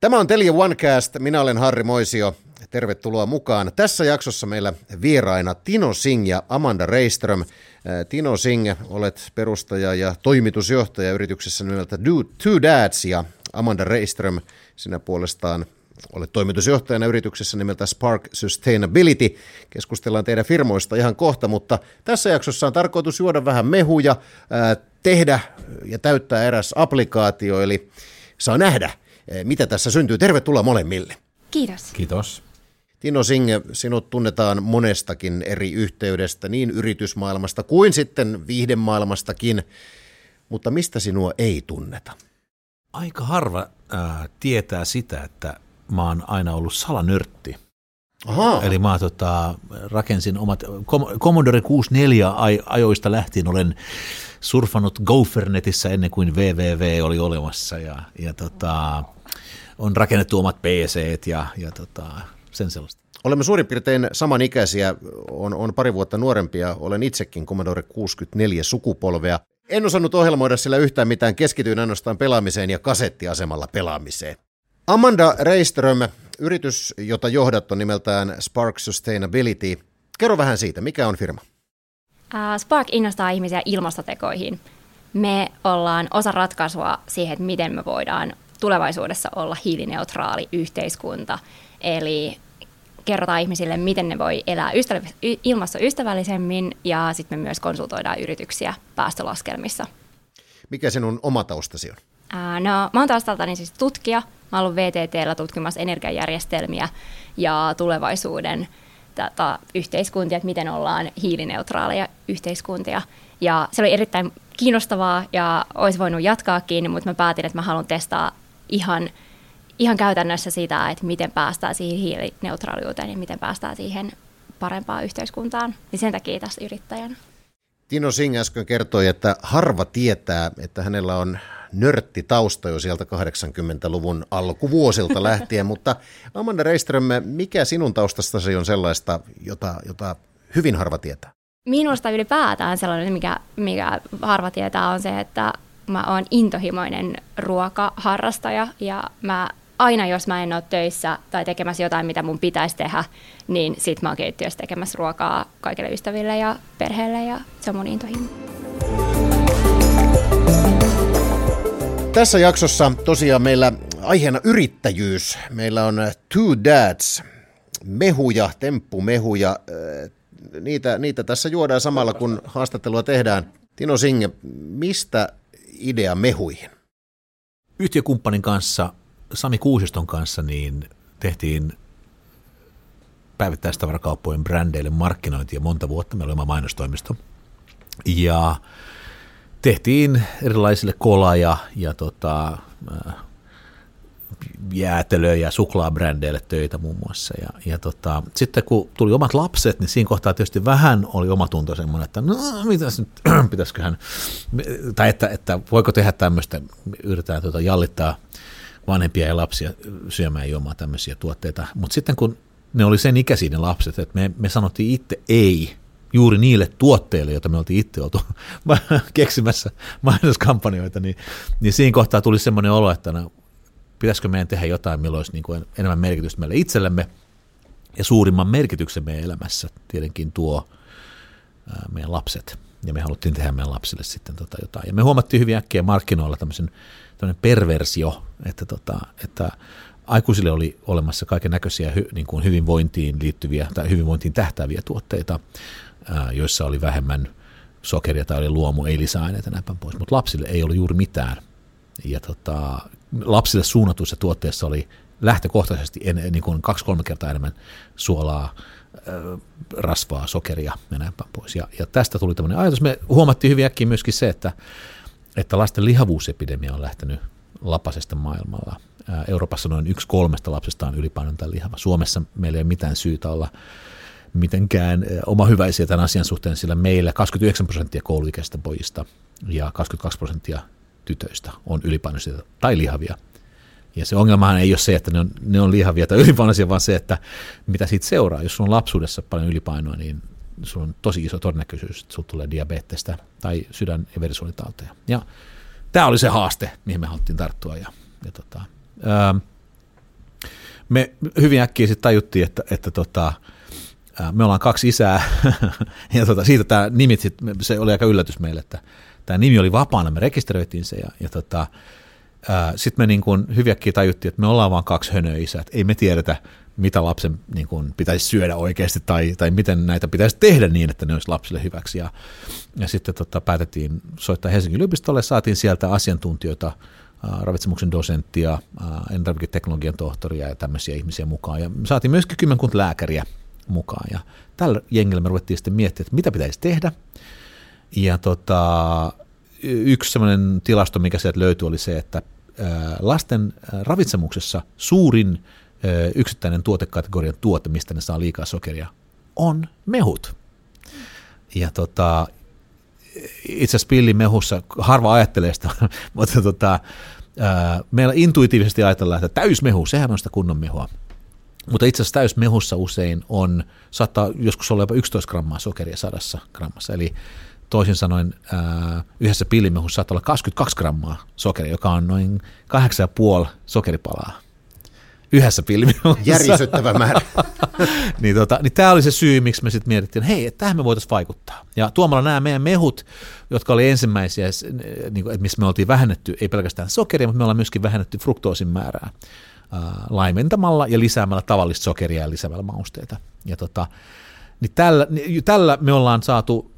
Tämä on Telia OneCast. Minä olen Harri Moisio. Tervetuloa mukaan. Tässä jaksossa meillä vieraina Tino Singh ja Amanda Reiström. Tino Singh, olet perustaja ja toimitusjohtaja yrityksessä nimeltä Two Dads ja Amanda Reiström, sinä puolestaan olet toimitusjohtajana yrityksessä nimeltä Spark Sustainability. Keskustellaan teidän firmoista ihan kohta, mutta tässä jaksossa on tarkoitus juoda vähän mehuja, tehdä ja täyttää eräs applikaatio, eli saa nähdä, mitä tässä syntyy. Tervetuloa molemmille. Kiitos. Kiitos. Tino Singe, sinut tunnetaan monestakin eri yhteydestä, niin yritysmaailmasta kuin sitten viihdemaailmastakin, mutta mistä sinua ei tunneta? Aika harva ää, tietää sitä, että mä oon aina ollut salanörtti. Aha. Eli mä tota, rakensin omat, Commodore 64 ajoista lähtien olen surfannut Gophernetissä ennen kuin www oli olemassa ja, ja tota, on rakennettu omat PC ja, ja tota, sen sellaista. Olemme suurin piirtein samanikäisiä, on, on pari vuotta nuorempia, olen itsekin Commodore 64 sukupolvea. En osannut ohjelmoida sillä yhtään mitään, keskityin ainoastaan pelaamiseen ja kasettiasemalla pelaamiseen. Amanda Reiström, yritys, jota johdat on nimeltään Spark Sustainability. Kerro vähän siitä, mikä on firma? Spark innostaa ihmisiä ilmastotekoihin. Me ollaan osa ratkaisua siihen, että miten me voidaan tulevaisuudessa olla hiilineutraali yhteiskunta. Eli kerrotaan ihmisille, miten ne voi elää ystäv- ilmastoystävällisemmin ja sitten me myös konsultoidaan yrityksiä päästölaskelmissa. Mikä sinun oma taustasi on? Ää, no, mä oon taustaltani siis tutkija. Mä oon ollut VTTllä tutkimassa energiajärjestelmiä ja tulevaisuuden tätä yhteiskuntia, että miten ollaan hiilineutraaleja yhteiskuntia. Ja se oli erittäin kiinnostavaa ja olisi voinut jatkaakin, mutta mä päätin, että mä haluan testaa ihan, ihan käytännössä sitä, että miten päästään siihen hiilineutraaliuteen ja miten päästään siihen parempaan yhteiskuntaan. Niin sen takia tässä yrittäjänä. Tino Singh äsken kertoi, että harva tietää, että hänellä on nörtti tausta jo sieltä 80-luvun alkuvuosilta lähtien, mutta Amanda Reiström, mikä sinun taustastasi on sellaista, jota, jota hyvin harva tietää? Minusta ylipäätään sellainen, mikä, mikä harva tietää, on se, että mä oon intohimoinen ruokaharrastaja ja mä aina jos mä en ole töissä tai tekemässä jotain, mitä mun pitäisi tehdä, niin sit mä oon keittiössä tekemässä ruokaa kaikille ystäville ja perheelle ja se on mun intohimo. Tässä jaksossa tosiaan meillä aiheena yrittäjyys. Meillä on Two Dads, mehuja, temppumehuja. Niitä, niitä tässä juodaan samalla, kun haastattelua tehdään. Tino Singe, mistä idea mehuihin? Yhtiökumppanin kanssa, Sami Kuusiston kanssa, niin tehtiin päivittäistavarakauppojen brändeille markkinointia monta vuotta. Meillä oli oma mainostoimisto. Ja tehtiin erilaisille kola- ja, ja tota, jäätelö- ja suklaabrändeille töitä muun muassa. Ja, ja tota, sitten kun tuli omat lapset, niin siinä kohtaa tietysti vähän oli omatunto semmoinen, että no mitäs nyt, pitäisiköhän, tai että, että voiko tehdä tämmöistä, yritetään tota, jallittaa vanhempia ja lapsia syömään ja juomaan tämmöisiä tuotteita. Mutta sitten kun ne oli sen ikäisiä ne lapset, että me, me sanottiin itse ei juuri niille tuotteille, joita me oltiin itse oltu keksimässä mainoskampanjoita, niin, niin siinä kohtaa tuli semmoinen olo, että no, pitäisikö meidän tehdä jotain, millä olisi niin kuin enemmän merkitystä meille itsellemme, ja suurimman merkityksen meidän elämässä tietenkin tuo meidän lapset, ja me haluttiin tehdä meidän lapsille sitten tota jotain. Ja me huomattiin hyvin äkkiä markkinoilla tämmöisen perversio, että, tota, että aikuisille oli olemassa kaiken näköisiä hy, niin kuin hyvinvointiin liittyviä tai hyvinvointiin tähtääviä tuotteita, joissa oli vähemmän sokeria tai oli luomu, ei lisäaineita näin pois, mutta lapsille ei ollut juuri mitään. Ja tota, lapsille suunnatuissa tuotteissa oli lähtökohtaisesti en, niin kuin kaksi-kolme kertaa enemmän suolaa, rasvaa, sokeria ja näin pois. Ja, ja tästä tuli tämmöinen ajatus. Me huomattiin hyvin äkkiä myöskin se, että, että lasten lihavuusepidemia on lähtenyt lapasesta maailmalla. Euroopassa noin yksi kolmesta lapsesta on ylipainoinen tai lihava. Suomessa meillä ei ole mitään syytä olla mitenkään oma hyväisiä tämän asian suhteen, sillä meillä 29 prosenttia kouluikäisistä pojista ja 22 prosenttia tytöistä on ylipainoisia tai lihavia. Ja se ongelmahan ei ole se, että ne on, ne on lihavia tai ylipainoisia, vaan se, että mitä siitä seuraa. Jos on lapsuudessa paljon ylipainoa, niin sulla on tosi iso todennäköisyys, että sulla tulee diabetesta tai sydän- ja verisuonitauteja. Ja tämä oli se haaste, mihin me haluttiin tarttua. Ja, ja tota, ää, me hyvin äkkiä sitten tajuttiin, että, että tota, me ollaan kaksi isää, ja tota, siitä tämä nimi, se oli aika yllätys meille, että tämä nimi oli vapaana, me rekisteröitiin se, ja, ja tota, sitten me niin kuin hyvin äkkiä tajuttiin, että me ollaan vain kaksi hönöä isää, ei me tiedetä, mitä lapsen niin kuin, pitäisi syödä oikeasti tai, tai miten näitä pitäisi tehdä niin, että ne olisi lapsille hyväksi. Ja, ja sitten tota, päätettiin soittaa Helsingin yliopistolle, saatiin sieltä asiantuntijoita, äh, ravitsemuksen dosenttia, elintarviketeknologian tohtoria ja tämmöisiä ihmisiä mukaan. Ja saatiin myöskin kymmenkunta lääkäriä mukaan. Ja tällä jengillä me ruvettiin sitten miettimään, että mitä pitäisi tehdä. Ja tota, yksi sellainen tilasto, mikä sieltä löytyi, oli se, että lasten ravitsemuksessa suurin yksittäinen tuotekategorian tuote, mistä ne saa liikaa sokeria, on mehut. Ja tota, itse asiassa pillimehussa, harva ajattelee sitä, mutta tota, meillä intuitiivisesti ajatellaan, että täysmehu, sehän on sitä kunnon mehua. Mutta itse asiassa täysmehussa usein on, saattaa joskus olla jopa 11 grammaa sokeria sadassa grammassa, eli toisin sanoen ää, yhdessä pillimehussa saattaa olla 22 grammaa sokeria, joka on noin 8,5 sokeripalaa yhdessä pilvimuussa. Järisyttävä määrä. niin, tota, niin tämä oli se syy, miksi me sitten mietittiin, että hei, että tähän me voitaisiin vaikuttaa. Ja tuomalla nämä meidän mehut, jotka oli ensimmäisiä, niin kuin, missä me oltiin vähennetty, ei pelkästään sokeria, mutta me ollaan myöskin vähennetty fruktoosin määrää äh, laimentamalla ja lisäämällä tavallista sokeria ja lisäämällä mausteita. Ja tota, niin tällä, niin tällä me ollaan saatu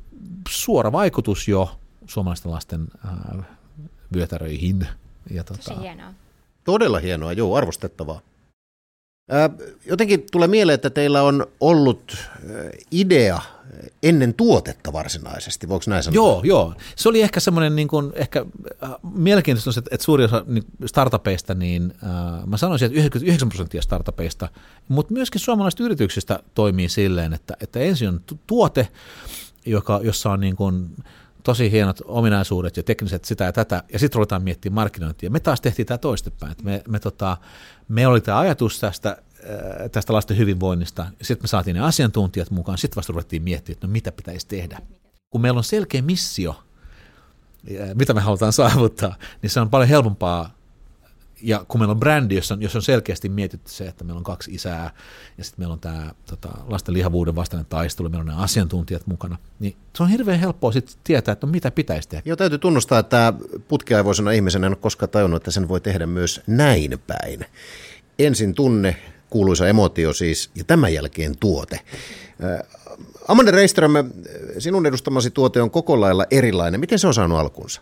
suora vaikutus jo suomalaisten lasten äh, vyötäröihin. Ja tota, Tosi hienoa. Todella hienoa, joo, arvostettavaa. Jotenkin tulee mieleen, että teillä on ollut idea ennen tuotetta varsinaisesti, voiko näin sanoa? Joo, joo. Se oli ehkä semmoinen niin kuin, ehkä äh, mielenkiintoista, että, että suuri osa niin startupeista, niin äh, mä sanoisin, että 99 prosenttia startupeista, mutta myöskin suomalaisista yrityksistä toimii silleen, että, että ensin on tuote, joka, jossa on niin kuin, tosi hienot ominaisuudet ja tekniset sitä ja tätä, ja sitten ruvetaan miettimään markkinointia. Me taas tehtiin tämä toistepäin. Me, me, tota, me oli tämä ajatus tästä, tästä lasten hyvinvoinnista, sitten me saatiin ne asiantuntijat mukaan, sitten vasta ruvettiin miettimään, että no mitä pitäisi tehdä. Kun meillä on selkeä missio, äh, mitä me halutaan saavuttaa, niin se on paljon helpompaa ja kun meillä on brändi, jossa on, jossa on selkeästi mietitty se, että meillä on kaksi isää ja sitten meillä on tämä tota, lasten lihavuuden vastainen taistelu, meillä on nämä asiantuntijat mukana, niin se on hirveän helppoa sitten tietää, että no mitä pitäisi tehdä. Joo, täytyy tunnustaa, että putkiaivoisena ihmisenä en ole koskaan tajunnut, että sen voi tehdä myös näin päin. Ensin tunne, kuuluisa emotio siis, ja tämän jälkeen tuote. Amanda Reiström, sinun edustamasi tuote on koko lailla erilainen. Miten se on saanut alkunsa?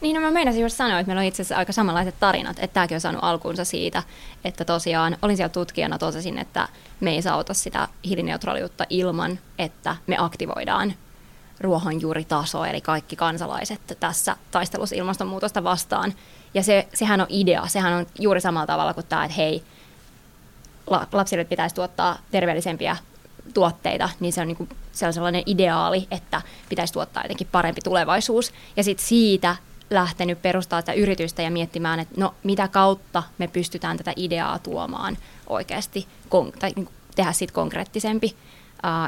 Niin, no mä meinasin juuri sanoa, että meillä on itse asiassa aika samanlaiset tarinat, että tämäkin on saanut alkuunsa siitä, että tosiaan olin siellä tutkijana totesin, että me ei saauta sitä hiilineutraaliutta ilman, että me aktivoidaan ruohonjuuritaso, eli kaikki kansalaiset tässä taistelussa ilmastonmuutosta vastaan. Ja se, sehän on idea, sehän on juuri samalla tavalla kuin tämä, että hei, lapsille pitäisi tuottaa terveellisempiä tuotteita, niin se on, niin kuin, se on sellainen ideaali, että pitäisi tuottaa jotenkin parempi tulevaisuus. Ja sitten siitä lähtenyt perustaa tätä yritystä ja miettimään, että no mitä kautta me pystytään tätä ideaa tuomaan oikeasti, tai niin tehdä siitä konkreettisempi.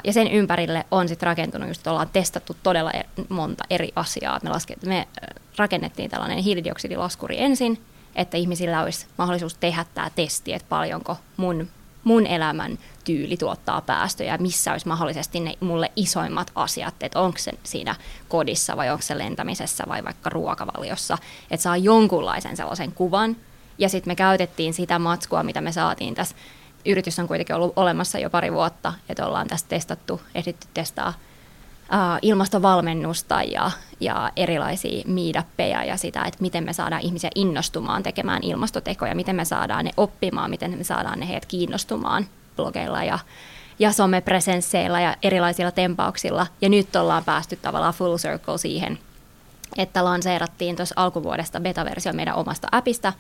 Ja sen ympärille on sitten rakentunut just, että ollaan testattu todella er, monta eri asiaa. Me, laske, me rakennettiin tällainen hiilidioksidilaskuri ensin, että ihmisillä olisi mahdollisuus tehdä tämä testi, että paljonko mun mun elämän tyyli tuottaa päästöjä, missä olisi mahdollisesti ne mulle isoimmat asiat, että onko se siinä kodissa vai onko se lentämisessä vai vaikka ruokavaliossa, että saa jonkunlaisen sellaisen kuvan. Ja sitten me käytettiin sitä matskua, mitä me saatiin tässä. Yritys on kuitenkin ollut olemassa jo pari vuotta, että ollaan tästä testattu, ehditty testaa ilmastovalmennusta ja, ja erilaisia meetappeja ja sitä, että miten me saadaan ihmisiä innostumaan tekemään ilmastotekoja, miten me saadaan ne oppimaan, miten me saadaan ne heidät kiinnostumaan blogeilla ja, ja somepresensseillä ja erilaisilla tempauksilla. Ja nyt ollaan päästy tavallaan full circle siihen, että lanseerattiin tuossa alkuvuodesta beta-versio meidän omasta appista,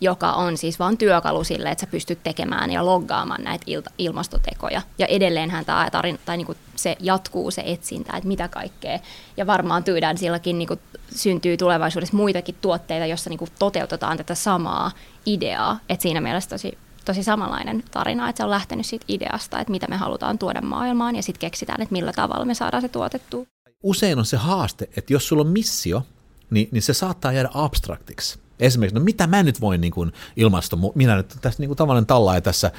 joka on siis vain työkalu sille, että sä pystyt tekemään ja loggaamaan näitä il- ilmastotekoja. Ja edelleenhän tämä tarin, tai niinku se jatkuu se etsintä, että mitä kaikkea. Ja varmaan tyydään silläkin niinku syntyy tulevaisuudessa muitakin tuotteita, joissa niinku toteutetaan tätä samaa ideaa. Et siinä mielessä tosi, tosi samanlainen tarina, että se on lähtenyt siitä ideasta, että mitä me halutaan tuoda maailmaan ja sitten keksitään, että millä tavalla me saadaan se tuotettua. Usein on se haaste, että jos sulla on missio, niin, niin se saattaa jäädä abstraktiksi Esimerkiksi, no mitä mä nyt voin niin kuin ilmasto, minä nyt tässä niin kuin tavallinen tallaaja tässä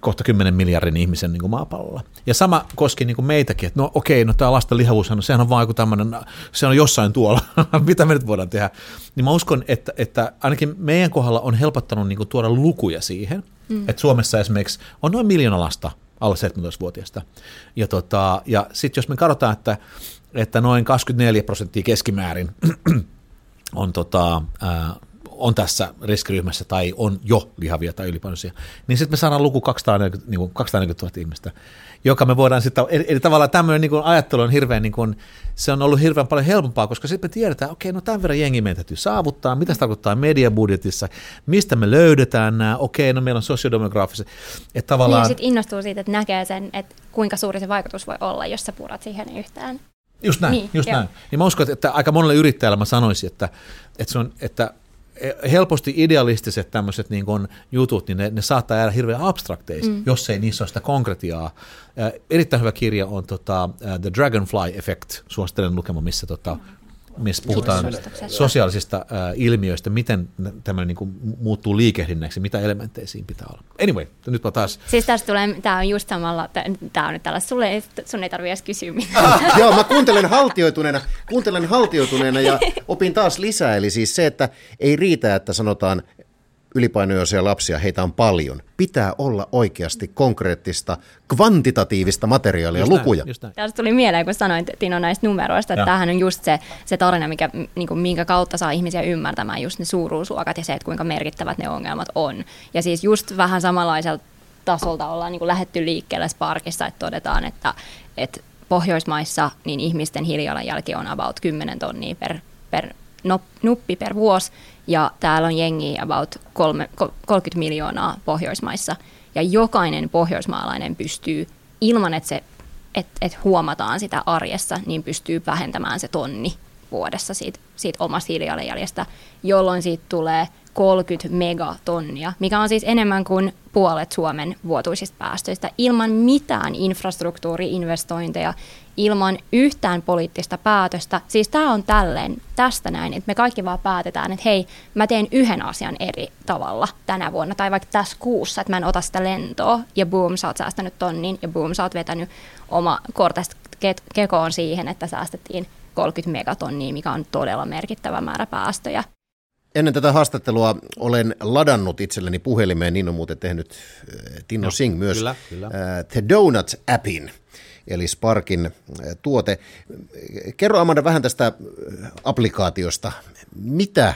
kohta 10 miljardin ihmisen niin kuin maapallolla. Ja sama koski niin kuin meitäkin, että no okei, no tämä lasten lihavuus, no, sehän on vaan joku tämmöinen, se on jossain tuolla, mitä me nyt voidaan tehdä. Niin mä uskon, että, että ainakin meidän kohdalla on helpottanut niin kuin tuoda lukuja siihen, mm. että Suomessa esimerkiksi on noin miljoona lasta alle 17-vuotiaista. Ja, tota, ja sitten jos me katsotaan, että, että noin 24 prosenttia keskimäärin on tota, ää, on tässä riskiryhmässä tai on jo lihavia tai ylipainoisia, niin sitten me saadaan luku 240, niin kuin 240 000 ihmistä, joka me voidaan sitten, eli, eli tavallaan tämmöinen niin ajattelu on hirveän, niin kuin, se on ollut hirveän paljon helpompaa, koska sitten me tiedetään, okei, no tämän verran jengi meidän täytyy saavuttaa, mitä se tarkoittaa mediabudjetissa, mistä me löydetään nämä, okei, no meillä on sosiodemografiset, että tavallaan... Niin, sitten innostuu siitä, että näkee sen, että kuinka suuri se vaikutus voi olla, jos sä purat siihen yhtään. Just näin, niin, just näin. Niin mä uskon, että aika monelle yrittäjälle mä sanoisin, että, että, se on, että helposti idealistiset tämmöiset niin kuin jutut, niin ne, ne saattaa jäädä hirveän abstrakteiksi, mm. jos ei niissä ole sitä konkretiaa. Erittäin hyvä kirja on tota, The Dragonfly Effect, suosittelen lukemaan, missä tota, mm missä puhutaan sosiaalisista äh, ilmiöistä, miten tämä niin kuin, muuttuu liikehdinnäksi, mitä elementtejä siinä pitää olla. Anyway, nyt mä taas... Siis tästä tulee, tämä on just samalla, tämä on nyt tällä, sulle, sun ei tarvitse edes kysyä mitään. Ah, joo, mä kuuntelen haltioituneena, kuuntelen haltioituneena ja opin taas lisää, eli siis se, että ei riitä, että sanotaan ylipainoisia lapsia, heitä on paljon. Pitää olla oikeasti konkreettista, kvantitatiivista materiaalia, just lukuja. Näin, Tästä tuli mieleen, kun sanoin Tino näistä numeroista, että ja. tämähän on just se, se tarina, mikä, niin kuin, minkä kautta saa ihmisiä ymmärtämään just ne suuruusluokat ja se, että kuinka merkittävät ne ongelmat on. Ja siis just vähän samanlaiselta tasolta ollaan niin kuin lähetty liikkeelle Sparkissa, että todetaan, että, että Pohjoismaissa niin ihmisten hiilijalanjälki on about 10 tonnia per, per nuppi per vuosi, ja täällä on jengi about kolme, 30 miljoonaa Pohjoismaissa, ja jokainen pohjoismaalainen pystyy, ilman että, se, että, että huomataan sitä arjessa, niin pystyy vähentämään se tonni vuodessa siitä, siitä omasta hiilijalanjäljestä, jolloin siitä tulee 30 megatonnia, mikä on siis enemmän kuin puolet Suomen vuotuisista päästöistä, ilman mitään infrastruktuuriinvestointeja, ilman yhtään poliittista päätöstä. Siis tämä on tälleen, tästä näin, että me kaikki vaan päätetään, että hei, mä teen yhden asian eri tavalla tänä vuonna, tai vaikka tässä kuussa, että mä en ota sitä lentoa, ja boom, sä oot säästänyt tonnin, ja boom, sä oot vetänyt oma kortesta kekoon siihen, että säästettiin 30 megatonnia, mikä on todella merkittävä määrä päästöjä. Ennen tätä haastattelua olen ladannut itselleni puhelimeen, niin on muuten tehnyt äh, Tino no, Singh myös, kyllä, kyllä. Äh, The Donuts-appin, eli Sparkin äh, tuote. Kerro Amanda vähän tästä applikaatiosta. Mitä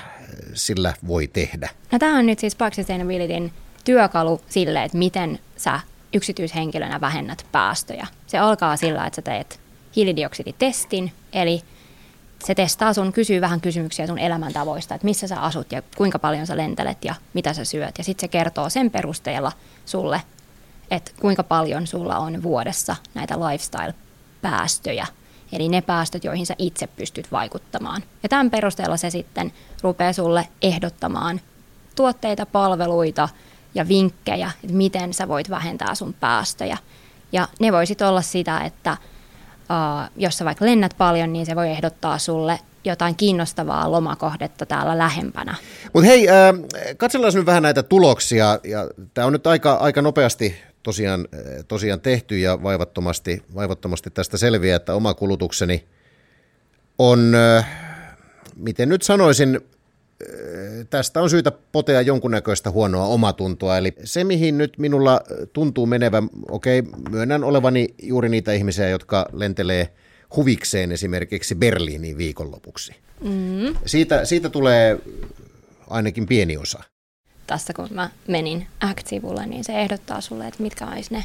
sillä voi tehdä? No, tämä on nyt siis Spark Sustainabilityn työkalu sille, että miten sä yksityishenkilönä vähennät päästöjä. Se alkaa sillä, että sä teet hiilidioksiditestin, eli se testaa sun, kysyy vähän kysymyksiä sun elämäntavoista, että missä sä asut ja kuinka paljon sä lentelet ja mitä sä syöt. Ja sitten se kertoo sen perusteella sulle, että kuinka paljon sulla on vuodessa näitä lifestyle-päästöjä. Eli ne päästöt, joihin sä itse pystyt vaikuttamaan. Ja tämän perusteella se sitten rupeaa sulle ehdottamaan tuotteita, palveluita ja vinkkejä, että miten sä voit vähentää sun päästöjä. Ja ne voisit olla sitä, että – uh, jos sä vaikka lennät paljon, niin se voi ehdottaa sulle jotain kiinnostavaa lomakohdetta täällä lähempänä. Mutta hei, äh, katsellaan nyt vähän näitä tuloksia. Tämä on nyt aika, aika nopeasti tosiaan, tosiaan tehty ja vaivattomasti, vaivattomasti tästä selviää, että oma kulutukseni on, äh, miten nyt sanoisin, tästä on syytä potea jonkunnäköistä huonoa omatuntoa. Eli se, mihin nyt minulla tuntuu menevän, okei, okay, myönnän olevani juuri niitä ihmisiä, jotka lentelee huvikseen esimerkiksi Berliiniin viikonlopuksi. Mm. Siitä, siitä tulee ainakin pieni osa. Tässä kun mä menin Act-sivulle, niin se ehdottaa sulle, että mitkä olisi ne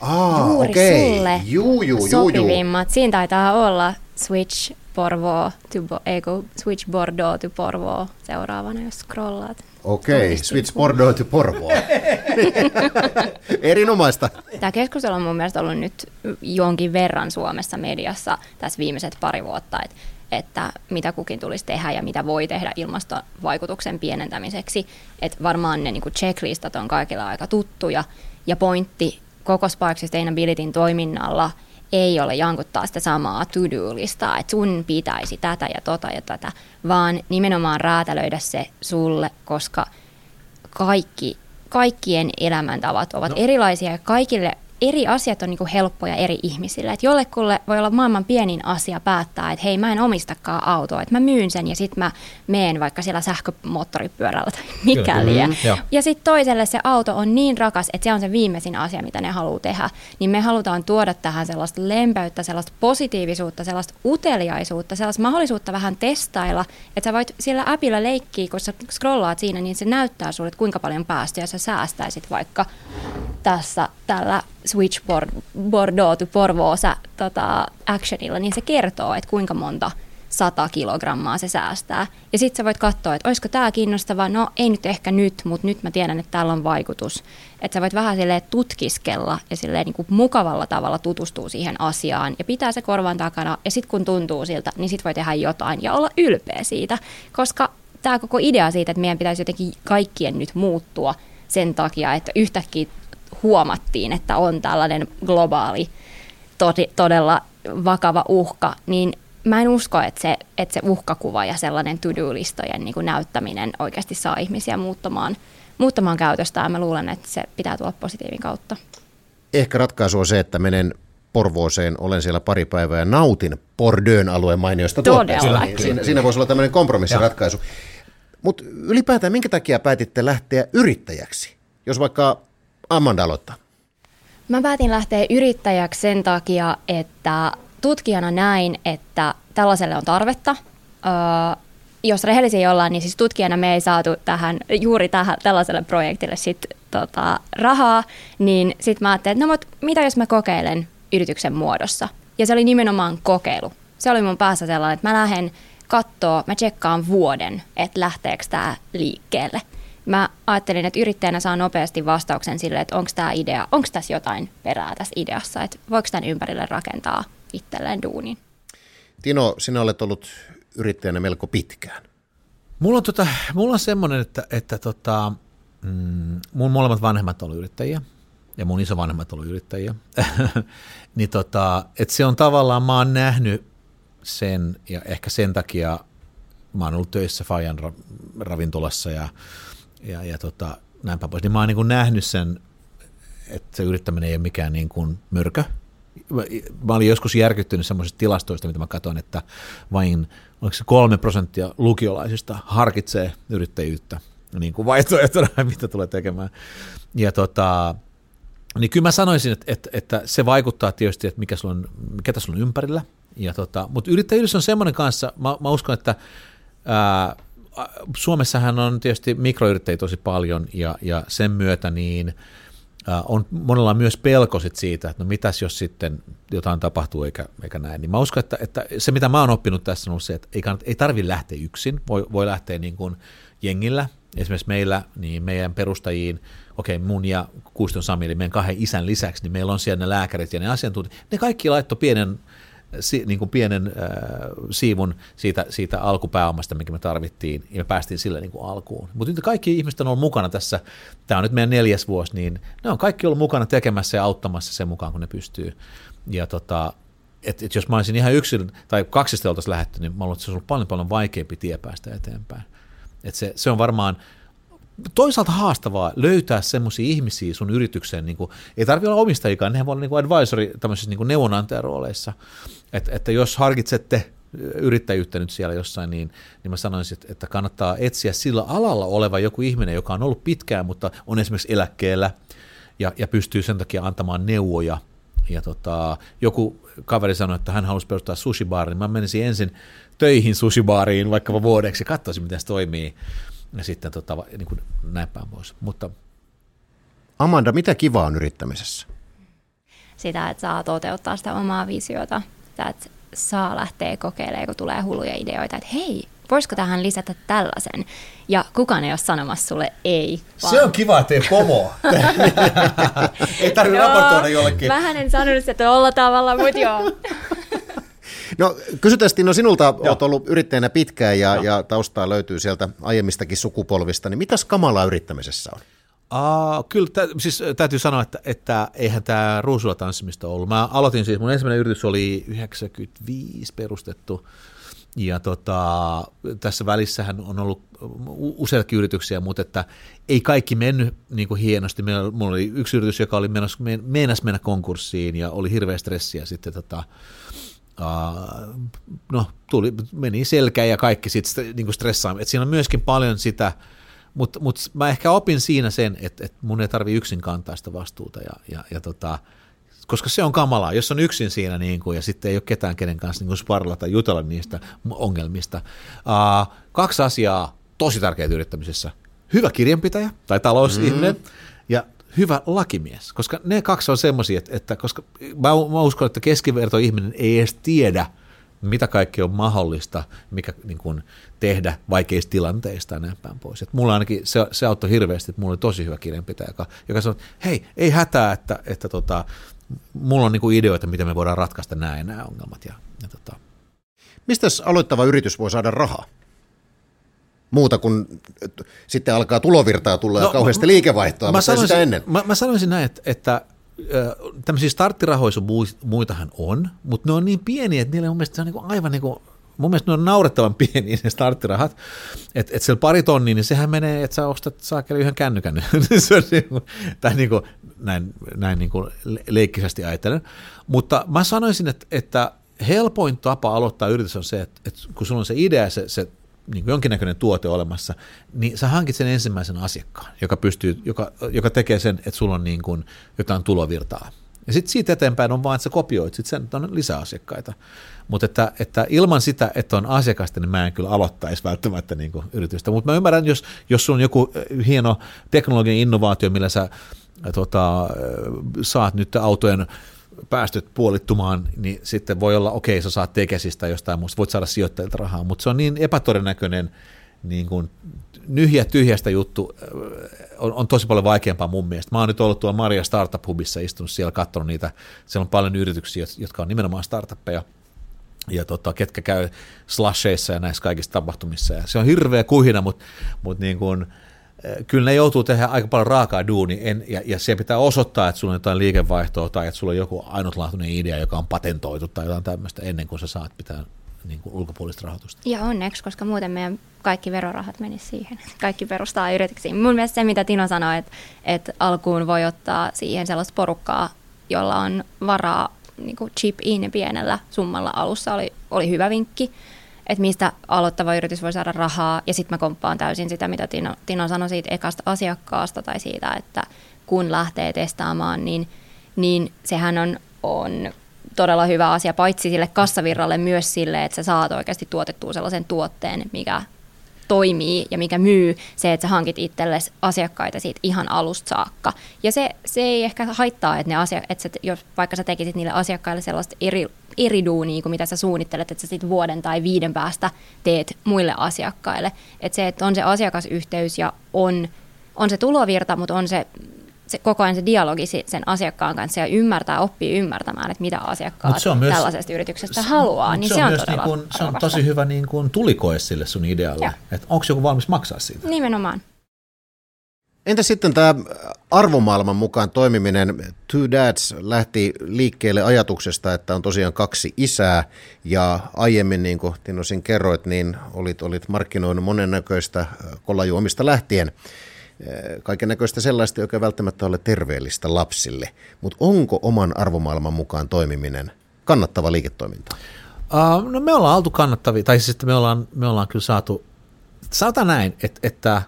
Aa, juuri okay. sulle juu, juu, sopivimmat. Juu. Siinä taitaa olla Switch Porvoo, to, ei Switch Bordeaux to Porvoo seuraavana, jos scrollaat. Okei, okay, Switch Bordeaux to Porvoo. Erinomaista. Tämä keskustelu on mun mielestä ollut nyt jonkin verran Suomessa mediassa tässä viimeiset pari vuotta, että että mitä kukin tulisi tehdä ja mitä voi tehdä ilmastovaikutuksen pienentämiseksi. Että varmaan ne niin checklistat on kaikilla aika tuttuja. Ja pointti koko Spark Sustainabilityn toiminnalla ei ole jankuttaa sitä samaa to-do-listaa, että sun pitäisi tätä ja tota ja tätä, vaan nimenomaan räätälöidä se sulle, koska kaikki, kaikkien elämäntavat ovat no. erilaisia ja kaikille eri asiat on niin kuin helppoja eri ihmisille. Että jollekulle voi olla maailman pienin asia päättää, että hei mä en omistakaan autoa, että mä myyn sen ja sitten mä meen vaikka siellä sähkömoottoripyörällä tai mikäli. Mm, ja, ja sitten toiselle se auto on niin rakas, että se on se viimeisin asia, mitä ne haluaa tehdä. Niin me halutaan tuoda tähän sellaista lempeyttä, sellaista positiivisuutta, sellaista uteliaisuutta, sellaista mahdollisuutta vähän testailla, että sä voit sillä appilla leikkiä, kun sä scrollaat siinä, niin se näyttää sulle, että kuinka paljon päästöjä sä säästäisit vaikka tässä tällä Switchboard Bordeaux to Porvoosa tota, actionilla, niin se kertoo, että kuinka monta 100 kilogrammaa se säästää. Ja sitten sä voit katsoa, että olisiko tämä kiinnostava, no ei nyt ehkä nyt, mutta nyt mä tiedän, että täällä on vaikutus. Että sä voit vähän silleen tutkiskella ja silleen niin kuin mukavalla tavalla tutustua siihen asiaan ja pitää se korvan takana. Ja sitten kun tuntuu siltä, niin sitten voi tehdä jotain ja olla ylpeä siitä. Koska tämä koko idea siitä, että meidän pitäisi jotenkin kaikkien nyt muuttua sen takia, että yhtäkkiä huomattiin, että on tällainen globaali todella vakava uhka, niin mä en usko, että se, että se uhkakuva ja sellainen to-do-listojen niin näyttäminen oikeasti saa ihmisiä muuttamaan, muuttamaan käytöstään. Mä luulen, että se pitää tulla positiivin kautta. Ehkä ratkaisu on se, että menen Porvooseen, olen siellä pari päivää ja nautin Pordön alueen mainioista tuotteista. Siinä, siinä voisi olla tämmöinen kompromissiratkaisu. Mutta ylipäätään minkä takia päätitte lähteä yrittäjäksi? Jos vaikka Amanda aloittaa. Mä päätin lähteä yrittäjäksi sen takia, että tutkijana näin, että tällaiselle on tarvetta. Öö, jos rehellisiä ollaan, niin siis tutkijana me ei saatu tähän, juuri tähän, tällaiselle projektille sit, tota, rahaa, niin sitten mä ajattelin, että no mut, mitä jos mä kokeilen yrityksen muodossa. Ja se oli nimenomaan kokeilu. Se oli mun päässä sellainen, että mä lähden katsoa, mä tsekkaan vuoden, että lähteekö tämä liikkeelle mä ajattelin, että yrittäjänä saa nopeasti vastauksen sille, että onko tämä idea, onko tässä jotain perää tässä ideassa, että voiko tämän ympärille rakentaa itselleen duunin. Tino, sinä olet ollut yrittäjänä melko pitkään. Mulla on, tota, mulla on semmoinen, että, että tota, mm, mun molemmat vanhemmat olivat yrittäjiä ja mun isovanhemmat olivat yrittäjiä. niin tota, että se on tavallaan, mä oon nähnyt sen ja ehkä sen takia mä oon ollut töissä Fajan ravintolassa ja ja, ja tota, näinpä pois. Niin mä oon niin kuin nähnyt sen, että se yrittäminen ei ole mikään niin kuin mörkö. Mä olin joskus järkyttynyt semmoisista tilastoista, mitä mä katsoin, että vain oliko se kolme prosenttia lukiolaisista harkitsee yrittäjyyttä niin kuin vaihtoehtona, mitä tulee tekemään. Ja tota, niin kyllä mä sanoisin, että, että, että se vaikuttaa tietysti, että mikä, sulla on, mikä tässä on ympärillä. Ja tota, mutta yrittäjyys on semmoinen kanssa, mä, mä uskon, että ää, Suomessahan on tietysti mikroyrittäjiä tosi paljon ja, ja sen myötä niin on monella myös pelko sit siitä, että no mitäs jos sitten jotain tapahtuu eikä, eikä näin. Niin mä uskon, että, että se mitä mä oon oppinut tässä on se, että ei, kannata, ei tarvitse lähteä yksin, voi, voi lähteä niin kuin jengillä. Esimerkiksi meillä, niin meidän perustajiin, okei okay, mun ja Kuiston Sami, eli meidän kahden isän lisäksi, niin meillä on siellä ne lääkärit ja ne asiantuntijat. Ne kaikki laittoi pienen niin kuin pienen äh, siivun siitä, siitä alkupääomasta, mikä me tarvittiin, ja me päästiin sille niin kuin alkuun. Mutta nyt kaikki ihmiset on ollut mukana tässä, tämä on nyt meidän neljäs vuosi, niin ne on kaikki ollut mukana tekemässä ja auttamassa sen mukaan, kun ne pystyy. Ja tota, et, et jos mä olisin ihan yksin tai kaksista oltaisiin lähetty, niin mä luulen, että se olisi ollut paljon paljon vaikeampi tie päästä eteenpäin. Et se, se on varmaan toisaalta haastavaa löytää semmoisia ihmisiä sun yritykseen, niin kuin, ei tarvitse olla omistajikaan, nehän voi olla niin kuin advisory tämmöisissä niin neuvonantajarooleissa, että, että jos harkitsette yrittäjyyttä nyt siellä jossain, niin, niin mä sanoisin, että, kannattaa etsiä sillä alalla oleva joku ihminen, joka on ollut pitkään, mutta on esimerkiksi eläkkeellä ja, ja pystyy sen takia antamaan neuvoja. Ja tota, joku kaveri sanoi, että hän halusi perustaa sushibaarin, mä menisin ensin töihin sushibaariin vaikka vuodeksi ja katsoisin, miten se toimii ja sitten tota, niin kuin näin päin pois. Mutta... Amanda, mitä kivaa on yrittämisessä? Sitä, että saa toteuttaa sitä omaa visiota, sitä, että saa lähteä kokeilemaan, kun tulee hulluja ideoita, että hei, voisiko tähän lisätä tällaisen? Ja kukaan ei ole sanomassa sulle ei. Vaan... Se on kiva, että ei pomoa. ei tarvitse raportoida jollekin. Vähän en sanonut sitä tuolla tavalla, mutta joo. No kysytään Tino sinulta, Joo. olet ollut yrittäjänä pitkään ja, ja taustaa löytyy sieltä aiemmistakin sukupolvista, niin mitäs kamalaa yrittämisessä on? Uh, kyllä, tä, siis täytyy sanoa, että, että eihän tämä ruusulla tanssimista ollut. Mä aloitin siis, mun ensimmäinen yritys oli 95 perustettu, ja tota, tässä välissähän on ollut useitakin yrityksiä, mutta että ei kaikki mennyt niin kuin hienosti. Meillä, mulla oli yksi yritys, joka oli menossa, meinasi mennä konkurssiin ja oli hirveä stressiä sitten tota, no, tuli, meni selkä ja kaikki sitten niin stressaa. Et siinä on myöskin paljon sitä, mutta mut mä ehkä opin siinä sen, että, että mun ei tarvi yksin kantaa sitä vastuuta ja, ja, ja tota, koska se on kamalaa, jos on yksin siinä niin kuin, ja sitten ei ole ketään kenen kanssa niin sparrella tai jutella niistä ongelmista. Uh, kaksi asiaa tosi tärkeää yrittämisessä. Hyvä kirjanpitäjä tai talousihminen mm. ja hyvä lakimies, koska ne kaksi on semmoisia, että, että koska mä, mä uskon, että keskivertoihminen ei edes tiedä, mitä kaikki on mahdollista, mikä niin kuin, tehdä vaikeista tilanteista ja näin päin pois. Et mulla ainakin se, se auttoi hirveästi, että mulla oli tosi hyvä kirjanpitäjä, joka, joka sanoi, että hei, ei hätää, että, että tota, mulla on niin kuin ideoita, miten me voidaan ratkaista nämä ja nämä ongelmat. Ja, ja tota. Mistä aloittava yritys voi saada rahaa? Muuta kuin sitten alkaa tulovirtaa tulla no, ja kauheasti liikevaihtoa, mä sanoisin, sitä ennen. Mä, mä sanoisin näin, että, että tämmöisiä starttirahoissa muitahan on, mutta ne on niin pieniä, että niillä on mun mielestä se on niin kuin aivan niin kuin mun mielestä ne on naurettavan pieniä ne starttirahat, että et siellä pari tonnia, niin sehän menee, että sä ostat saakeli yhden kännykän. se on niin kuin, tai niin kuin, näin, näin niin kuin leikkisesti ajattelen. Mutta mä sanoisin, että, että helpoin tapa aloittaa yritys on se, että, että kun sulla on se idea, se, se niin kuin jonkinnäköinen tuote olemassa, niin sä hankit sen ensimmäisen asiakkaan, joka, pystyy, joka, joka tekee sen, että sulla on niin kuin jotain tulovirtaa. Ja sitten siitä eteenpäin on vaan, että sä kopioit sit sen, että on lisäasiakkaita. Mutta että, että ilman sitä, että on asiakasta, niin mä en kyllä aloittaisi välttämättä niin kuin yritystä. Mutta mä ymmärrän, jos, jos sulla on joku eh, hieno teknologian innovaatio, millä sä eh, tota, eh, saat nyt autojen päästöt puolittumaan, niin sitten voi olla, okei, okay, sä saat tekesistä jostain muusta, voit saada sijoittajilta rahaa, mutta se on niin epätodennäköinen niin kuin nyhjä tyhjästä juttu on, on tosi paljon vaikeampaa mun mielestä. Mä oon nyt ollut tuolla Maria Startup Hubissa, istunut siellä, katsonut niitä, siellä on paljon yrityksiä, jotka on nimenomaan startuppeja, ja tota, ketkä käy slasheissa ja näissä kaikissa tapahtumissa. Ja se on hirveä kuhina, mutta, mutta niin kuin, kyllä ne joutuu tehdä aika paljon raakaa duuni, en, ja, ja se pitää osoittaa, että sulla on jotain liikevaihtoa tai että sulla on joku ainutlaatuinen idea, joka on patentoitu tai jotain tämmöistä ennen kuin sä saat pitää niin kuin ulkopuolista rahoitusta. Ja onneksi, koska muuten meidän kaikki verorahat menisivät siihen. Kaikki perustaa yrityksiin. Mun mielestä se, mitä Tino sanoi, että, että alkuun voi ottaa siihen sellaista porukkaa, jolla on varaa niin kuin chip in pienellä summalla alussa, oli, oli hyvä vinkki että mistä aloittava yritys voi saada rahaa. Ja sitten mä komppaan täysin sitä, mitä Tino, Tino sanoi siitä ekasta asiakkaasta tai siitä, että kun lähtee testaamaan, niin, niin sehän on, on todella hyvä asia, paitsi sille kassavirralle myös sille, että sä saat oikeasti tuotettua sellaisen tuotteen, mikä toimii ja mikä myy, se, että sä hankit itsellesi asiakkaita siitä ihan alusta saakka. Ja se, se ei ehkä haittaa, että, ne asia, että sä, jos vaikka sä tekisit niille asiakkaille sellaista eri, eri duunia kuin mitä sä suunnittelet, että sä sitten vuoden tai viiden päästä teet muille asiakkaille. Että se, että on se asiakasyhteys ja on, on se tulovirta, mutta on se se, koko ajan se dialogi sen asiakkaan kanssa ja ymmärtää, oppii ymmärtämään, että mitä asiakkaat se on myös, tällaisesta yrityksestä se, haluaa, niin se, se on, myös niin kuin, se on tosi hyvä niin kuin tulikoe sille sun idealle, että onko joku valmis maksaa siitä. Nimenomaan. Entä sitten tämä arvomaailman mukaan toimiminen? Two Dads lähti liikkeelle ajatuksesta, että on tosiaan kaksi isää ja aiemmin, niin kuin Tinosin kerroit, niin olit, olit markkinoinut monennäköistä kolajuomista lähtien kaiken näköistä sellaista, joka ei välttämättä ole terveellistä lapsille. Mutta onko oman arvomaailman mukaan toimiminen kannattava liiketoiminta? Uh, no me ollaan oltu kannattavia, tai siis me ollaan, me ollaan kyllä saatu, sanotaan näin, että, että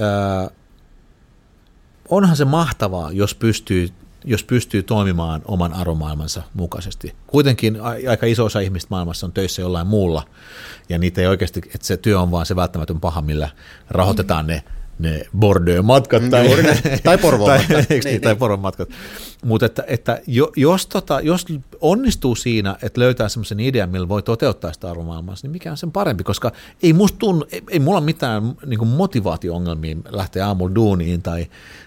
uh, onhan se mahtavaa, jos pystyy, jos pystyy toimimaan oman arvomaailmansa mukaisesti. Kuitenkin aika iso osa ihmistä maailmassa on töissä jollain muulla, ja niitä ei oikeasti, että se työ on vaan se välttämätön paha, millä rahoitetaan mm. Ne ne Bordeaux-matkat mm, tai, tai Porvoon matkat. tai, niin, niin, tai niin. Porvoon matkat. Mutta että, että jos, tota, jos onnistuu siinä, että löytää semmoisen idean, millä voi toteuttaa sitä arvomaailmassa, niin mikä on sen parempi, koska ei musta tunnu, ei, ei mulla ole mitään niin motivaatio-ongelmia lähteä aamulla duuniin tai,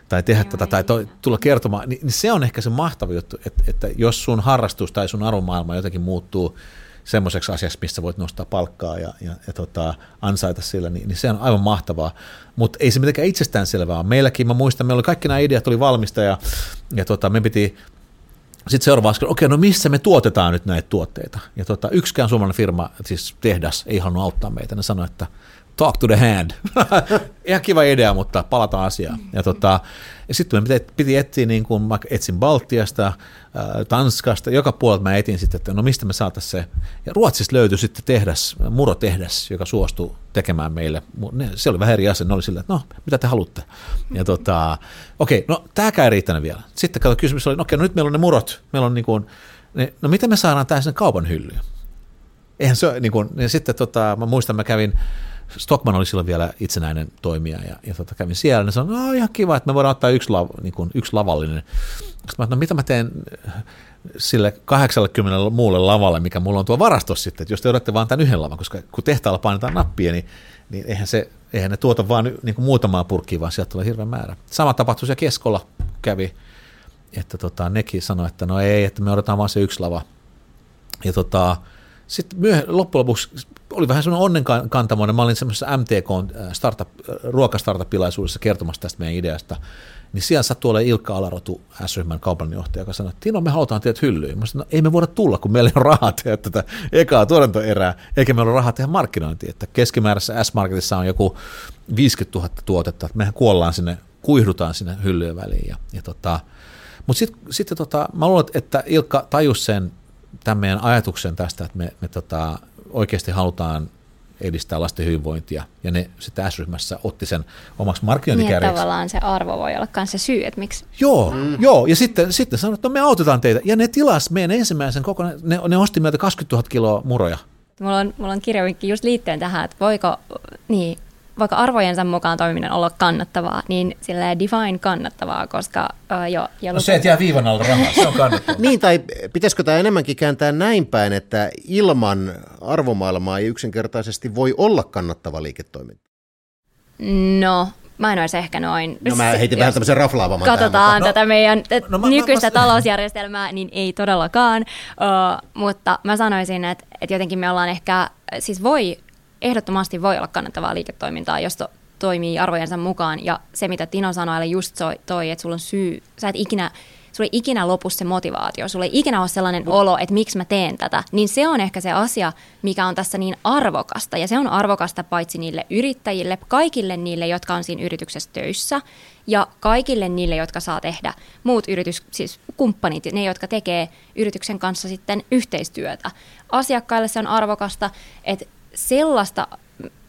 tai tehdä Joo, tätä tai to, tulla kertomaan, niin, niin se on ehkä se mahtava juttu, että, että jos sun harrastus tai sun arvomaailma jotenkin muuttuu semmoiseksi asiaksi, missä voit nostaa palkkaa ja, ja, ja tota, ansaita sillä, niin, niin se on aivan mahtavaa. Mutta ei se mitenkään itsestäänselvää Meilläkin, mä muistan, meillä oli kaikki nämä ideat oli valmista ja, ja tota, me piti sitten seuraava askel, okei, no missä me tuotetaan nyt näitä tuotteita? Ja tota, yksikään suomalainen firma, siis tehdas, ei halunnut auttaa meitä. Ne sanoi, että talk to the hand. Ihan kiva idea, mutta palataan asiaan. Ja, tota, ja sitten me piti, etsiä, niin kuin mä etsin Baltiasta, Tanskasta, joka puolelta mä etin sitten, että no mistä me saataisiin se. Ja Ruotsista löytyi sitten tehdas, murotehdas, joka suostui tekemään meille. Se oli vähän eri asia, ne oli sillä, että no, mitä te haluatte. Ja tota, okei, no tämäkään ei riittänyt vielä. Sitten kato, kysymys oli, no okei, no nyt meillä on ne murot, meillä on niin kuin, ne, no miten me saadaan tämä sinne kaupan hyllyyn? Eihän se niin kuin, ja sitten tota, mä muistan, mä kävin Stockman oli silloin vielä itsenäinen toimija ja, ja tota, kävin siellä, ja sanoin, no ihan kiva, että me voidaan ottaa yksi, lav, niin kuin, yksi lavallinen. Sitten mä no mitä mä teen sille 80 muulle lavalle, mikä mulla on tuo varastossa sitten, että jos te odotte vaan tämän yhden lavan, koska kun tehtaalla painetaan nappia, niin, niin eihän, se, eihän ne tuota vaan niin kuin muutamaa purkkiä, vaan sieltä tulee hirveä määrä. Sama tapahtui siellä keskolla kävi, että tota, nekin sanoi, että no ei, että me odotetaan vaan se yksi lava. Ja tota, sitten myöh- loppujen lopuksi oli vähän semmoinen onnenkantamoinen. Mä olin semmoisessa MTK äh, startup, äh, ruokastartup-pilaisuudessa kertomassa tästä meidän ideasta. Niin siellä sattui olemaan Ilkka Alarotu, S-ryhmän kaupanjohtaja, joka sanoi, että Tino, me halutaan teidät hyllyyn. Mä sanoin, no, ei me voida tulla, kun meillä ei ole rahaa tehdä tätä ekaa tuotantoerää, eikä meillä ole rahaa tehdä markkinointia. Että keskimäärässä S-Marketissa on joku 50 000 tuotetta, että mehän kuollaan sinne, kuihdutaan sinne hyllyjen väliin. Ja, ja tota, mutta sitten sit, tota, mä luulen, että Ilkka tajusi sen tämän meidän ajatuksen tästä, että me, me tota, oikeasti halutaan edistää lasten hyvinvointia, ja ne sitten S-ryhmässä otti sen omaksi markkinointikärjeksi. Niin, tavallaan se arvo voi olla myös se syy, että miksi. Joo, mm. joo ja sitten, sitten sanoit, että no me autetaan teitä, ja ne tilas meidän ensimmäisen kokonaan, ne, ne osti meiltä 20 000 kiloa muroja. Mulla on, mulla on kirjavinkki just liittyen tähän, että voiko, niin, vaikka arvojensa mukaan toimiminen olla kannattavaa, niin sillä define kannattavaa, koska uh, jo... jo no se, että jää viivan alla rahaa, se on kannattavaa. niin, tai pitäisikö tämä enemmänkin kääntää näin päin, että ilman arvomaailmaa ei yksinkertaisesti voi olla kannattava liiketoiminta? No, Mä en olisi ehkä noin. No mä heitin vähän tämmöisen raflaavamman Katsotaan tätä no, meidän no, no, nykyistä mä, mä, talousjärjestelmää, niin ei todellakaan. Uh, mutta mä sanoisin, että, että jotenkin me ollaan ehkä, siis voi ehdottomasti voi olla kannattavaa liiketoimintaa, jos to, toimii arvojensa mukaan. Ja se, mitä Tino sanoi, eli just toi, että sulla on syy, sä et ikinä, sulla ei ikinä lopu se motivaatio, sulla ei ikinä ole sellainen no. olo, että miksi mä teen tätä, niin se on ehkä se asia, mikä on tässä niin arvokasta. Ja se on arvokasta paitsi niille yrittäjille, kaikille niille, jotka on siinä yrityksessä töissä, ja kaikille niille, jotka saa tehdä muut yritys, siis kumppanit, ne, jotka tekee yrityksen kanssa sitten yhteistyötä. Asiakkaille se on arvokasta, että sellaista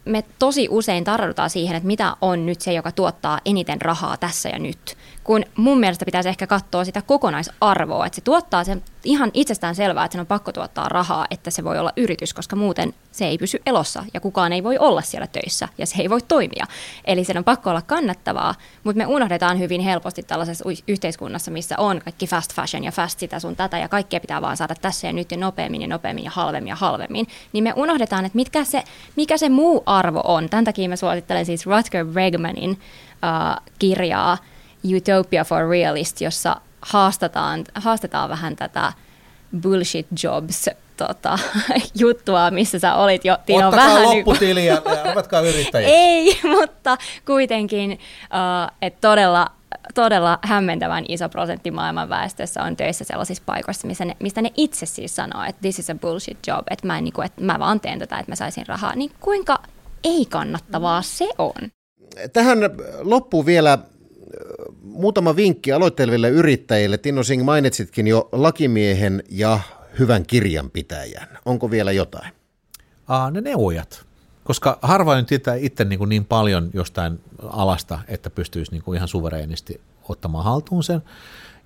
me tosi usein tarvitaan siihen, että mitä on nyt se, joka tuottaa eniten rahaa tässä ja nyt kun mun mielestä pitäisi ehkä katsoa sitä kokonaisarvoa, että se tuottaa sen ihan itsestään selvää, että sen on pakko tuottaa rahaa, että se voi olla yritys, koska muuten se ei pysy elossa ja kukaan ei voi olla siellä töissä ja se ei voi toimia. Eli sen on pakko olla kannattavaa, mutta me unohdetaan hyvin helposti tällaisessa yhteiskunnassa, missä on kaikki fast fashion ja fast sitä sun tätä ja kaikkea pitää vaan saada tässä ja nyt ja nopeammin ja nopeammin ja halvemmin ja halvemmin, niin me unohdetaan, että mitkä se, mikä se muu arvo on. Tämän takia mä suosittelen siis Rutger Bregmanin uh, kirjaa, Utopia for Realist, jossa haastetaan, haastetaan vähän tätä bullshit jobs tota, juttua, missä sä olit jo. Tino, Ottakaa vähän lopputili ja, ja ruvetkaa yrittäjiksi. Ei, mutta kuitenkin, uh, että todella, todella hämmentävän iso prosentti maailman väestössä on töissä sellaisissa paikoissa, missä ne, mistä ne itse siis sanoo, että this is a bullshit job, että mä, en, niin kuin, että mä vaan teen tätä, että mä saisin rahaa. Niin kuinka ei kannattavaa se on? Tähän loppuu vielä muutama vinkki aloitteleville yrittäjille. Tino Singh mainitsitkin jo lakimiehen ja hyvän kirjanpitäjän. Onko vielä jotain? Aa, ne neuvojat. Koska harvoin tietää itse niin, kuin niin paljon jostain alasta, että pystyisi niin kuin ihan suvereenisti ottamaan haltuun sen.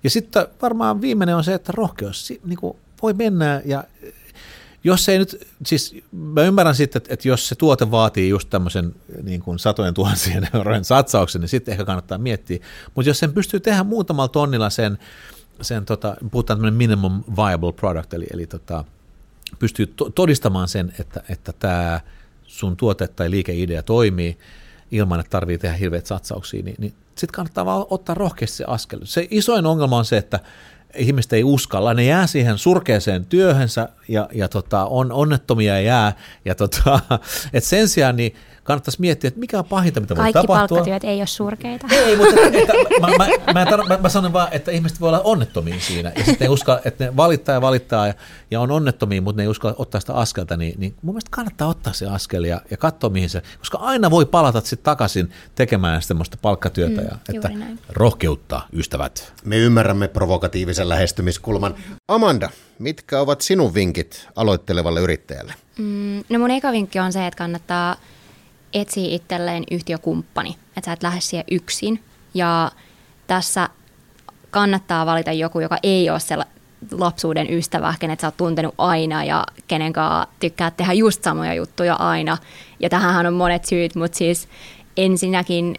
Ja sitten varmaan viimeinen on se, että rohkeus niin kuin voi mennä ja jos ei nyt, siis mä ymmärrän sitten, että, että jos se tuote vaatii just tämmöisen niin kuin satojen tuhansien eurojen satsauksen, niin sitten ehkä kannattaa miettiä. Mutta jos sen pystyy tehdä muutamalla tonnilla sen, sen tota, puhutaan tämmöinen minimum viable product, eli, eli tota, pystyy to- todistamaan sen, että, että tämä sun tuote tai liikeidea toimii ilman, että tarvii tehdä hirveät satsauksia, niin, niin sitten kannattaa vaan ottaa rohkeasti se askel. Se isoin ongelma on se, että ihmiset ei uskalla, ne jää siihen surkeeseen työhönsä ja, ja tota, on onnettomia jää. Ja tota, et sen sijaan niin kannattaisi miettiä, että mikä on pahinta, mitä Kaikki voi tapahtua. Kaikki palkkatyöt ei ole surkeita. Ei, mutta että, mä, mä, mä, tar- mä, mä, sanon vaan, että ihmiset voi olla onnettomia siinä. Ja sitten ne uskalla, että ne valittaa ja valittaa ja, ja on onnettomia, mutta ne ei uskalla ottaa sitä askelta. Niin, niin mun mielestä kannattaa ottaa se askel ja, ja katsoa, mihin se, koska aina voi palata sitten takaisin tekemään semmoista palkkatyötä. Mm, ja, että näin. rohkeutta, ystävät. Me ymmärrämme provokatiivisen lähestymiskulman. Amanda, mitkä ovat sinun vinkit aloittelevalle yrittäjälle? Mm, no mun eka vinkki on se, että kannattaa – etsii itselleen yhtiökumppani, että sä et lähde siihen yksin. Ja tässä kannattaa valita joku, joka ei ole se lapsuuden ystävä, kenet sä oot tuntenut aina ja kenen kanssa tykkää tehdä just samoja juttuja aina. Ja tähän on monet syyt, mutta siis ensinnäkin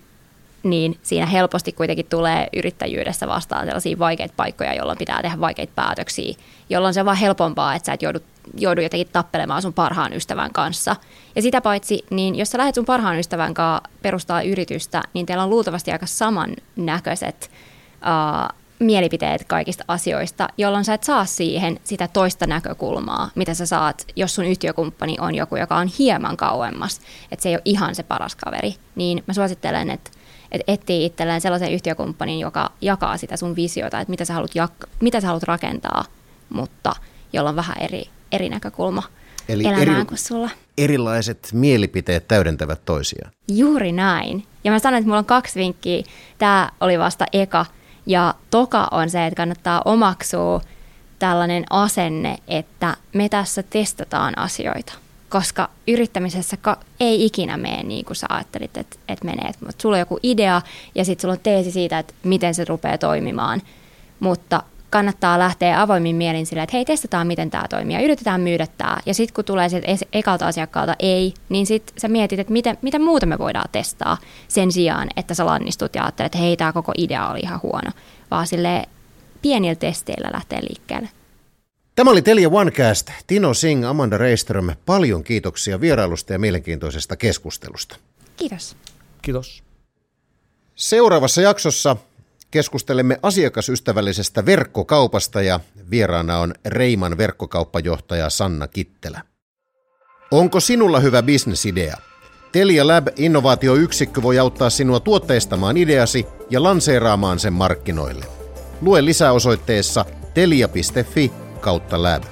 niin siinä helposti kuitenkin tulee yrittäjyydessä vastaan sellaisia vaikeita paikkoja, jolloin pitää tehdä vaikeita päätöksiä, jolloin se on vaan helpompaa, että sä et joudu, joudu jotenkin tappelemaan sun parhaan ystävän kanssa. Ja sitä paitsi, niin jos sä lähdet sun parhaan ystävän kanssa perustaa yritystä, niin teillä on luultavasti aika samannäköiset uh, mielipiteet kaikista asioista, jolloin sä et saa siihen sitä toista näkökulmaa, mitä sä saat, jos sun yhtiökumppani on joku, joka on hieman kauemmas, että se ei ole ihan se paras kaveri, niin mä suosittelen, että että etsii itselleen sellaisen yhtiökumppanin, joka jakaa sitä sun visiota, että mitä sä haluat, jak- mitä sä haluat rakentaa, mutta jolla on vähän eri, eri näkökulma Eli elämään eri, kuin sulla. Erilaiset mielipiteet täydentävät toisiaan. Juuri näin. Ja mä sanoin, että mulla on kaksi vinkkiä. Tämä oli vasta eka. Ja toka on se, että kannattaa omaksua tällainen asenne, että me tässä testataan asioita koska yrittämisessä ei ikinä mene niin kuin sä ajattelit, että, että menee. Mutta sulla on joku idea ja sitten sulla on teesi siitä, että miten se rupeaa toimimaan. Mutta kannattaa lähteä avoimin mielin sille, että hei, testataan, miten tämä toimii ja yritetään myydä tämä. Ja sitten kun tulee sieltä ekalta asiakkaalta ei, niin sitten sä mietit, että miten, mitä muuta me voidaan testaa sen sijaan, että sä lannistut ja ajattelet, että hei, tämä koko idea oli ihan huono. Vaan sille pienillä testeillä lähtee liikkeelle. Tämä oli Telia OneCast. Tino Singh, Amanda Reiström. Paljon kiitoksia vierailusta ja mielenkiintoisesta keskustelusta. Kiitos. Kiitos. Seuraavassa jaksossa keskustelemme asiakasystävällisestä verkkokaupasta ja vieraana on Reiman verkkokauppajohtaja Sanna Kittelä. Onko sinulla hyvä bisnesidea? Telia Lab innovaatioyksikkö voi auttaa sinua tuotteistamaan ideasi ja lanseeraamaan sen markkinoille. Lue lisää osoitteessa telia.fi kautta lab.